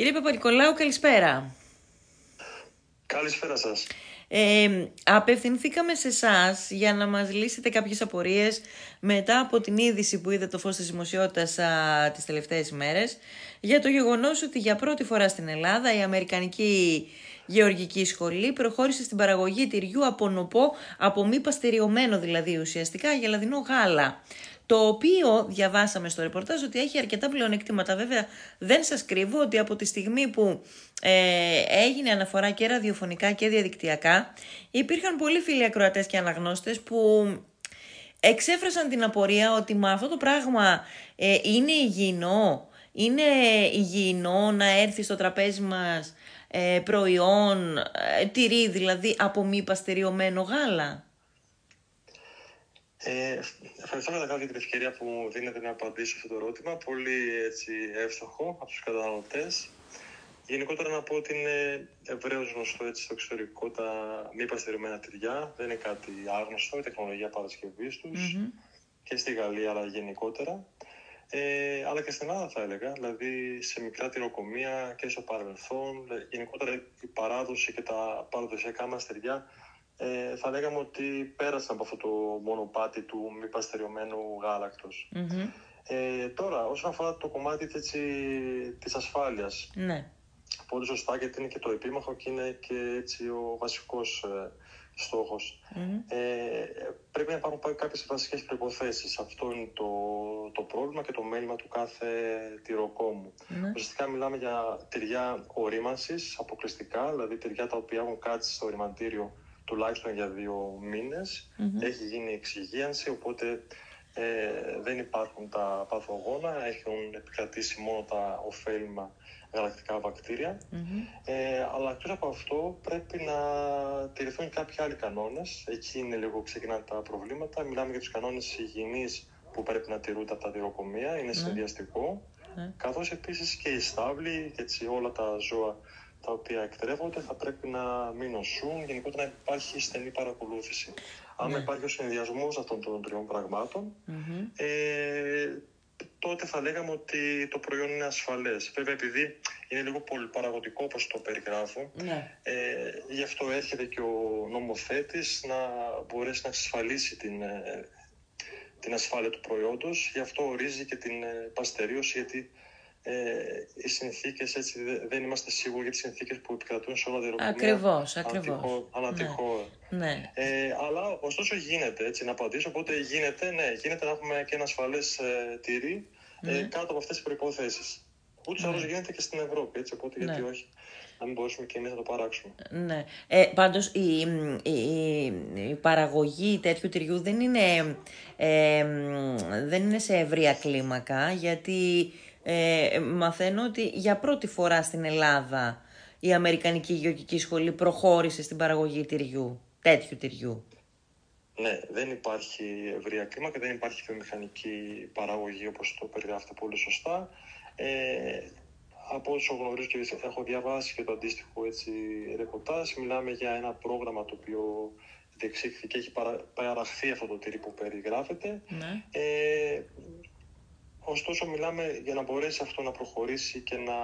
Κύριε Παπα-Νικολάου, καλησπέρα. Καλησπέρα σας. Ε, απευθυνθήκαμε σε εσάς για να μας λύσετε κάποιες απορίες μετά από την είδηση που είδε το φως της δημοσιότητας α, τις τελευταίες ημέρες για το γεγονός ότι για πρώτη φορά στην Ελλάδα η Αμερικανική Γεωργική Σχολή προχώρησε στην παραγωγή τυριού από νοπό, από μη παστεριωμένο δηλαδή ουσιαστικά γελαδινό γάλα το οποίο διαβάσαμε στο ρεπορτάζ ότι έχει αρκετά πλεονεκτήματα. Βέβαια δεν σας κρύβω ότι από τη στιγμή που ε, έγινε αναφορά και ραδιοφωνικά και διαδικτυακά υπήρχαν πολλοί φίλοι ακροατές και αναγνώστες που εξέφρασαν την απορία ότι με αυτό το πράγμα ε, είναι υγιεινό, είναι υγιεινό να έρθει στο τραπέζι μας ε, προϊόν, ε, τυρί δηλαδή από μη παστεριωμένο γάλα. Ε, ευχαριστώ καταρχάς για την ευκαιρία που μου δίνετε να απαντήσω αυτό το ερώτημα. Πολύ έτσι, εύστοχο από τους καταναλωτές. Γενικότερα να πω ότι είναι ευρέως γνωστό έτσι, στο εξωτερικό τα μη παστερημένα τυριά. Δεν είναι κάτι άγνωστο, η τεχνολογία παρασκευής τους και στη Γαλλία, αλλά γενικότερα. Ε, αλλά και στην Ελλάδα θα έλεγα, δηλαδή σε μικρά τυροκομεία και στο παρελθόν. Γενικότερα η παράδοση και τα παραδοσιακά μας τυριά ε, θα λέγαμε ότι πέρασαν από αυτό το μονοπάτι του μη παστεριωμένου Ε, τώρα, όσον αφορά το κομμάτι έτσι, της ασφάλειας, ναι. πολύ σωστά γιατί είναι και το επίμαχο και είναι και έτσι ο βασικός ε, στοχος Ε, πρέπει να υπάρχουν κάποιες βασικές προϋποθέσεις. Αυτό είναι το, το πρόβλημα και το μέλημα του κάθε τυροκόμου. Ναι. Ουσιαστικά μιλάμε για τυριά ορίμανσης αποκλειστικά, δηλαδή τυριά τα οποία έχουν κάτσει στο οριμαντήριο τουλάχιστον για δύο Έχει γίνει εξυγίανση, οπότε ε, δεν υπάρχουν τα παθογόνα, έχουν επικρατήσει μόνο τα ωφέλιμα γαλακτικά Ε, αλλά εκτός από αυτό πρέπει να τηρηθούν κάποιοι άλλοι κανόνες. Εκεί είναι λίγο ξεκινάνε τα προβλήματα. Μιλάμε για τους κανόνες υγιεινής που πρέπει να τηρούνται από τα τυροκομεία, είναι mm-hmm. συνδυαστικό. Mm-hmm. Καθώς επίσης και οι στάβλοι και όλα τα ζώα τα οποία εκτρέφονται θα πρέπει να μην νοσούν, γενικότερα να υπάρχει στενή παρακολούθηση. Αν ναι. υπάρχει ο συνδυασμός αυτών των τριών ε, τότε θα λέγαμε ότι το προϊόν είναι ασφαλές. Βέβαια, επειδή είναι λίγο πολυπαραγωγικό όπως το περιγράφω, ναι. ε, γι' αυτό έρχεται και ο νομοθέτης να μπορέσει να εξασφαλίσει την, ε, την ασφάλεια του προϊόντος. Γι' αυτό ορίζει και την ε, παστερίωση, γιατί ε, οι συνθήκες έτσι δεν είμαστε σίγουροι για τις συνθήκες που επικρατούν σε όλα τα αεροπλάνα. Ακριβώς, ακριβώς. Ανά τη χώρα. Ναι. Ε, αλλά ωστόσο γίνεται έτσι να απαντήσω. Οπότε γίνεται, ναι, γίνεται να έχουμε και ένα ασφαλές ε, τυρί ε, ναι. κάτω από αυτές τις προποθέσει. Ούτως ή άλλως ναι. γίνεται και στην Ευρώπη. Έτσι, οπότε γιατί ναι. όχι να μην μπορέσουμε και εμείς να το παράξουμε. Ναι. Ε, πάντως η, η, η, παραγωγή τέτοιου τυριού δεν είναι, ε, δεν είναι σε ευρεία κλίμακα γιατί ε, μαθαίνω ότι για πρώτη φορά στην Ελλάδα η Αμερικανική Γεωργική Σχολή προχώρησε στην παραγωγή τυριού, τέτοιου τυριού. Ναι, δεν υπάρχει ευρεία κλίμακα, δεν υπάρχει βιομηχανική παραγωγή όπως το περιγράφετε πολύ σωστά. Ε, από όσο γνωρίζω και έχω διαβάσει και το αντίστοιχο έτσι, ρεπορτάζ, μιλάμε για ένα πρόγραμμα το οποίο διεξήχθηκε και έχει παραχθεί αυτό το τυρί που περιγράφεται. Ναι. Ε, Ωστόσο, μιλάμε για να μπορέσει αυτό να προχωρήσει και να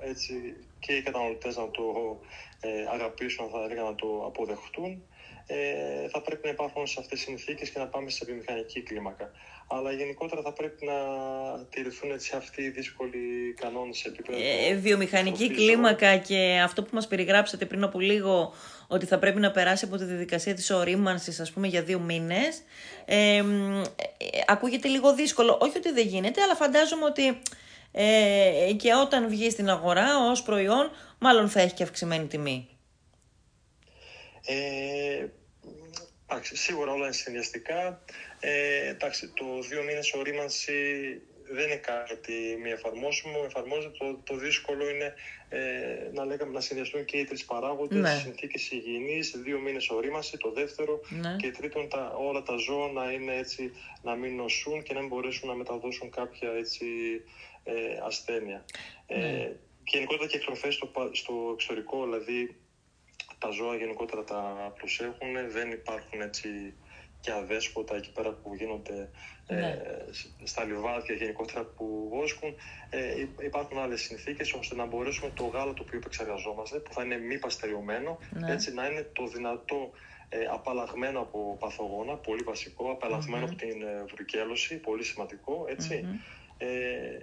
έτσι και οι καταναλωτές να το ε, αγαπήσουν, θα έλεγα να το αποδεχτούν. Ε, θα πρέπει να υπάρχουν σε αυτές τις συνθήκες και να πάμε σε βιομηχανική κλίμακα. Αλλά γενικότερα θα πρέπει να τηρηθούν έτσι αυτοί οι δύσκολοι κανόνες σε επίπεδο... Ε, βιομηχανική κλίμακα και αυτό που μας περιγράψατε πριν από λίγο ότι θα πρέπει να περάσει από τη διαδικασία της ορίμανσης ας πούμε για δύο μήνες ε, ακούγεται λίγο δύσκολο. Όχι ότι δεν γίνεται, αλλά φαντάζομαι ότι ε, και όταν βγει στην αγορά ως προϊόν μάλλον θα έχει και αυξημένη τιμή. Ε, εντάξει, σίγουρα όλα είναι συνδυαστικά. Ε, εντάξει, το δύο μήνες ορίμανση δεν είναι κάτι μη εφαρμόσιμο. Εφαρμόζεται. Το, το δύσκολο είναι ε, να, λέγαμε, να συνδυαστούν και οι τρεις παράγοντες, ναι. συνθήκες υγιεινής, δύο μήνες ορίμανση. Το δεύτερο ναι. και τρίτον, τα, όλα τα ζώα να είναι έτσι, να μην νοσούν και να μην μπορέσουν να μεταδώσουν κάποια έτσι, ε, ασθένεια. Ε, ναι. Ε, και γενικότερα και εκτροφές στο, στο εξωτερικό, δηλαδή τα ζώα γενικότερα τα προσέχουν, δεν υπάρχουν έτσι και αδέσποτα εκεί πέρα που γίνονται ε, ναι. στα λιβάδια γενικότερα που βόσκουν. Ε, υπάρχουν άλλες συνθήκες ώστε να μπορέσουμε το γάλα το οποίο επεξεργαζόμαστε που θα είναι μη παστεριωμένο ναι. έτσι να είναι το δυνατό ε, απαλλαγμένο από παθογόνα, πολύ βασικό, από την ε, βρουκέλωση, πολύ σημαντικό, Ε,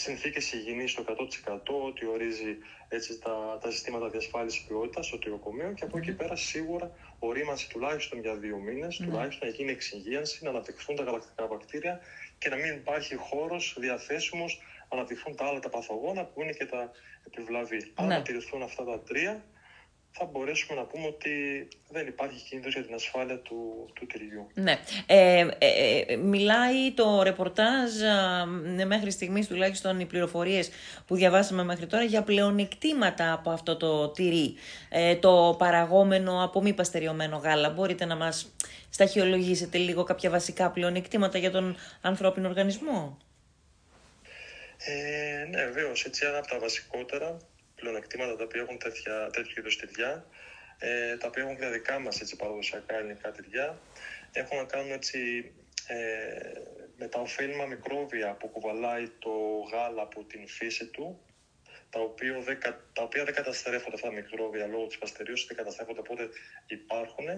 συνθήκες υγιεινής στο 100% ότι ορίζει έτσι, τα, τα συστήματα διασφάλισης ποιότητας στο τυροκομείο και από εκεί πέρα σίγουρα ορίμανση τουλάχιστον για δύο μήνες, τουλάχιστον να γίνει εξυγίανση, να αναπτυχθούν τα γαλακτικά βακτήρια και να μην υπάρχει χώρος διαθέσιμος να αναπτυχθούν τα άλλα τα παθογόνα που είναι και τα επιβλαβή. Αν ναι. τηρηθούν αυτά τα τρία, θα μπορέσουμε να πούμε ότι δεν υπάρχει κίνδυνος για την ασφάλεια του, του τυριού. Ναι. Ε, ε, ε μιλάει το ρεπορτάζ ε, μέχρι στιγμής τουλάχιστον οι πληροφορίες που διαβάσαμε μέχρι τώρα για πλεονεκτήματα από αυτό το τυρί. Ε, το παραγόμενο από μη παστεριωμένο γάλα. Μπορείτε να μας σταχυολογήσετε λίγο κάποια βασικά πλεονεκτήματα για τον ανθρώπινο οργανισμό; Ε, ναι, βεβαίως. Έτσι, ένα από τα βασικότερα πλεονεκτήματα τα οποία έχουν τέτοια, τέτοιου είδου τυριά, ε, τα οποία έχουν και τα δικά μας παραδοσιακά ελληνικά τυριά, έχουν να κάνουν έτσι, ε, με τα ωφέλιμα μικρόβια που κουβαλάει το γάλα από την φύση του, τα οποία δεν, τα οποία δεν καταστρέφονται αυτά τα μικρόβια λόγω της παστερίωσης, δεν καταστρέφονται οπότε υπάρχουν.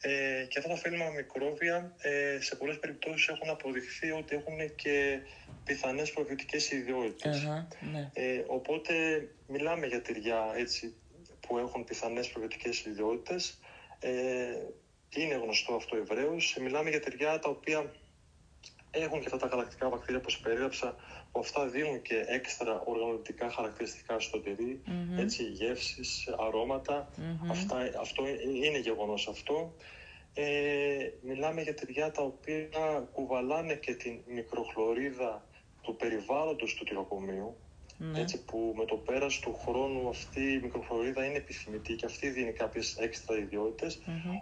Ε, και αυτά τα ωφέλιμα μικρόβια ε, σε πολλές περιπτώσεις έχουν αποδειχθεί ότι έχουν και πιθανές προβιωτικές ναι. ε, οπότε μιλάμε για τυριά έτσι, που έχουν πιθανές προβιωτικές ιδιότητες. Ε, είναι γνωστό αυτό ευρέως. Μιλάμε για τυριά τα οποία έχουν και αυτά τα γαλακτικά βακτήρια που περίγραψα, που αυτά δίνουν και έξτρα οργανωτικά χαρακτηριστικά στο τυρι έτσι γεύσεις, αυτά, αυτό είναι γεγονός αυτό. Ε, μιλάμε για τυριά τα οποία κουβαλάνε και την μικροχλωρίδα του περιβάλλοντος του τυροκομείου, ναι. έτσι που με το πέρας του χρόνου αυτή η μικροχλωρίδα είναι επιθυμητή και αυτή δίνει κάποιες έξτρα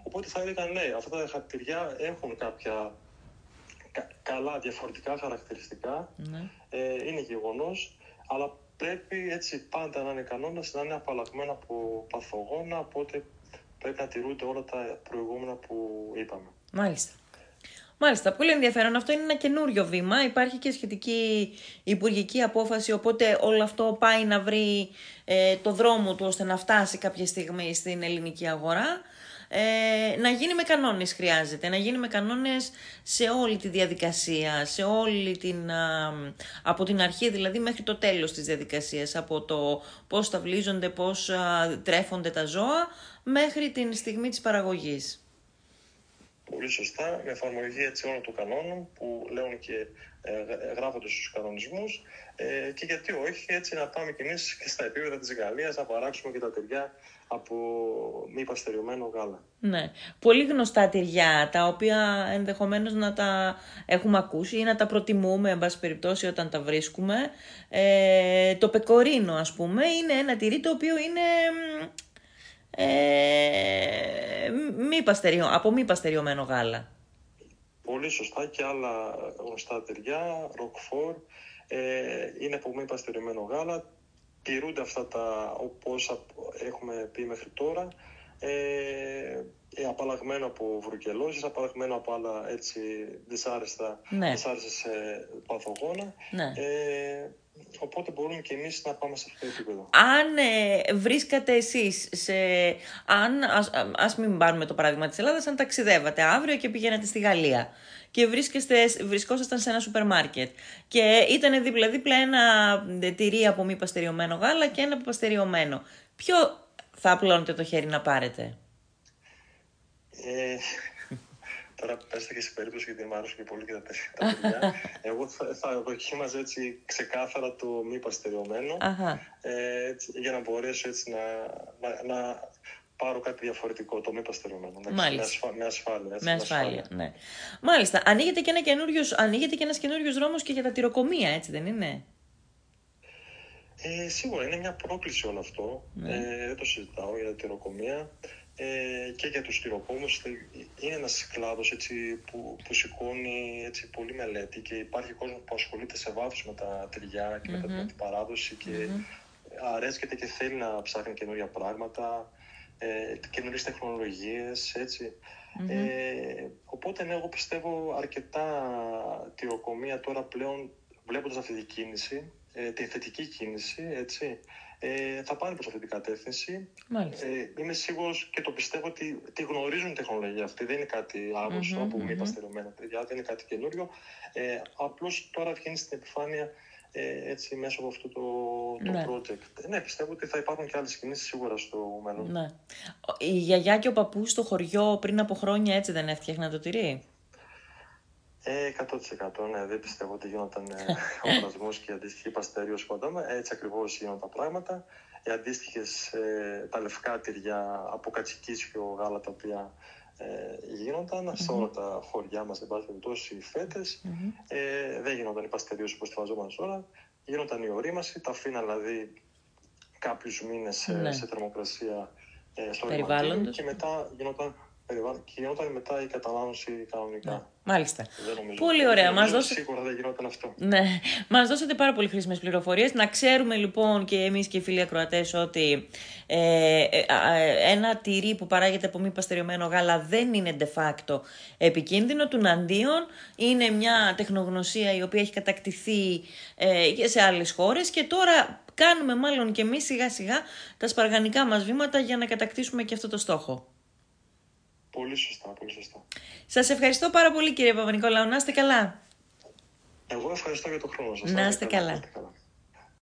Οπότε θα έλεγα ναι, αυτά τα χαρτιριά έχουν κάποια καλά διαφορετικά χαρακτηριστικά, ναι. ε, είναι γεγονός, αλλά πρέπει έτσι πάντα να είναι κανόνας να είναι απαλλαγμένα από παθογόνα, οπότε πρέπει να τηρούνται όλα τα προηγούμενα που είπαμε. Μάλιστα. Μάλιστα, πολύ ενδιαφέρον. Αυτό είναι ένα καινούριο βήμα. Υπάρχει και σχετική υπουργική απόφαση, οπότε όλο αυτό πάει να βρει ε, το δρόμο του ώστε να φτάσει κάποια στιγμή στην ελληνική αγορά. Ε, να γίνει με κανόνες χρειάζεται, να γίνει με κανόνες σε όλη τη διαδικασία, σε όλη την, από την αρχή δηλαδή μέχρι το τέλος της διαδικασίας, από το πώς τα βλίζονται, πώς τρέφονται τα ζώα, μέχρι την στιγμή της παραγωγής. Πολύ σωστά, με εφαρμογή έτσι όλων των κανόνων που λέουν και ε, γράφονται στους κανονισμούς ε, και γιατί όχι έτσι να πάμε κι εμείς και στα επίπεδα της Γαλλίας να παράξουμε και τα τυριά από μη παστεριωμένο γάλα. Ναι. Πολύ γνωστά τυριά, τα οποία ενδεχομένως να τα έχουμε ακούσει ή να τα προτιμούμε, εν πάση περιπτώσει, όταν τα βρίσκουμε. Ε, το πεκορίνο, ας πούμε, είναι ένα τυρί το οποίο είναι ε, μη παστεριω, από μη παστεριωμένο γάλα. Πολύ σωστά και άλλα γνωστά τυριά, ροκφόρ, ε, είναι από μη παστεριωμένο γάλα, τηρούνται αυτά τα όπως έχουμε πει μέχρι τώρα, ε, ε, απαλλαγμένο από βρουκελώσεις, απαλλαγμένο από άλλα έτσι δυσάρεστα, ναι. δυσάρεστες ε, παθογόνα. Ναι. Ε, οπότε μπορούμε και εμείς να πάμε σε αυτό το επίπεδο. Αν ε, βρίσκατε εσείς, σε, αν, ας, ας μην πάρουμε το παράδειγμα της Ελλάδας, αν ταξιδεύατε αύριο και πηγαίνατε στη Γαλλία και βρισκόσασταν σε ένα σούπερ μάρκετ και ήταν δίπλα-δίπλα ένα τυρί από μη παστεριωμένο γάλα και ένα από παστεριωμένο. Ποιο θα απλώνετε το χέρι να πάρετε. Ε, τώρα πέστε και σε περίπτωση γιατί μου αρέσουν και πολύ και τα παιδιά. Εγώ θα, θα δοκίμαζα έτσι ξεκάθαρα το μη παστεριωμένο ε, για να μπορέσω έτσι να, να, να πάρω κάτι διαφορετικό, το μη παστεριωμένο. Μάλιστα. Με, ασφάλεια. Έτσι, με ασφάλεια, ναι. Μάλιστα. Ανοίγεται και, ένα καινούριος, ανοίγεται και ένας καινούριος δρόμος και για τα τυροκομεία, έτσι δεν είναι; Ε, σίγουρα είναι μια πρόκληση όλο αυτό. Ναι. Ε, δεν το συζητάω για τη τυροκομεία ε, και για τους τυροκόμους. Είναι ένας κλάδος έτσι, που, που σηκώνει έτσι, πολύ μελέτη και υπάρχει κόσμος που ασχολείται σε βάθος με τα τυριά και με, την παράδοση και mm-hmm. αρέσκεται και θέλει να ψάχνει καινούργια πράγματα. ε, καινούριες τεχνολογίες, Ε, οπότε, ναι, εγώ πιστεύω αρκετά τυροκομεία τώρα πλέον, βλέποντας αυτή την κίνηση, ε, τη θετική κίνηση, έτσι, ε, θα πάνε προς αυτή την κατεύθυνση. Ε, είμαι σίγουρος και το πιστεύω ότι τη γνωρίζουν η τεχνολογία αυτή. Δεν είναι κάτι άγνωστο mm-hmm, από μη παστερωμένα παιδιά, δεν είναι κάτι καινούριο. Ε, απλώς τώρα βγαίνει στην επιφάνεια ε, έτσι μέσω από αυτό το, το ναι. project. Ναι, πιστεύω ότι θα υπάρχουν και άλλες κινήσεις σίγουρα στο μέλλον. Ναι. Η γιαγιά και ο παππούς στο χωριό πριν από χρόνια έτσι δεν έφτιαχναν το τυρί; Ε, 100% ναι, δεν πιστεύω ότι γίνονταν ε, ο βρασμό και η αντίστοιχη παστέριο σκοντόμα. Έτσι ακριβώς γίνονται τα πράγματα. Οι αντίστοιχες, ε, τα λευκά τυριά από κατσικίσιο γάλα τα οποία ε, γινονταν σε όλα τα χωριά μας, εν πάση περιπτώσει, οι φετε Ε, δεν γίνονταν η παστερίωση όπως τη βαζόμαστε τώρα. Γίνονταν η ορίμαση, τα αφήνα δηλαδή κάποιους μήνες ε, ναι. σε θερμοκρασία ε, στο περιβάλλον και μετά γίνονταν και γινόταν μετά η κατανάλωση κανονικά. Ναι. Μάλιστα. πολύ ωραία. Μας δώσε... Σίγουρα δεν γινόταν αυτό. Ναι. Μας δώσατε πάρα πολύ χρήσιμες πληροφορίες. Να ξέρουμε λοιπόν και εμείς και οι φίλοι ακροατές ότι ε, ε, ε, ένα τυρί που παράγεται από μη παστεριωμένο γάλα δεν είναι de facto επικίνδυνο. Του αντίον είναι μια τεχνογνωσία η οποία έχει κατακτηθεί ε, και σε άλλες χώρες και τώρα κάνουμε μάλλον και εμείς σιγά σιγά τα σπαργανικά μας βήματα για να κατακτήσουμε και αυτό το στόχο. Πολύ σωστά, πολύ σωστά. Σας ευχαριστώ πάρα πολύ κύριε Παπα-Νικολάου. Να είστε καλά. Εγώ ευχαριστώ για το χρόνο σας. Να είστε καλά. καλά.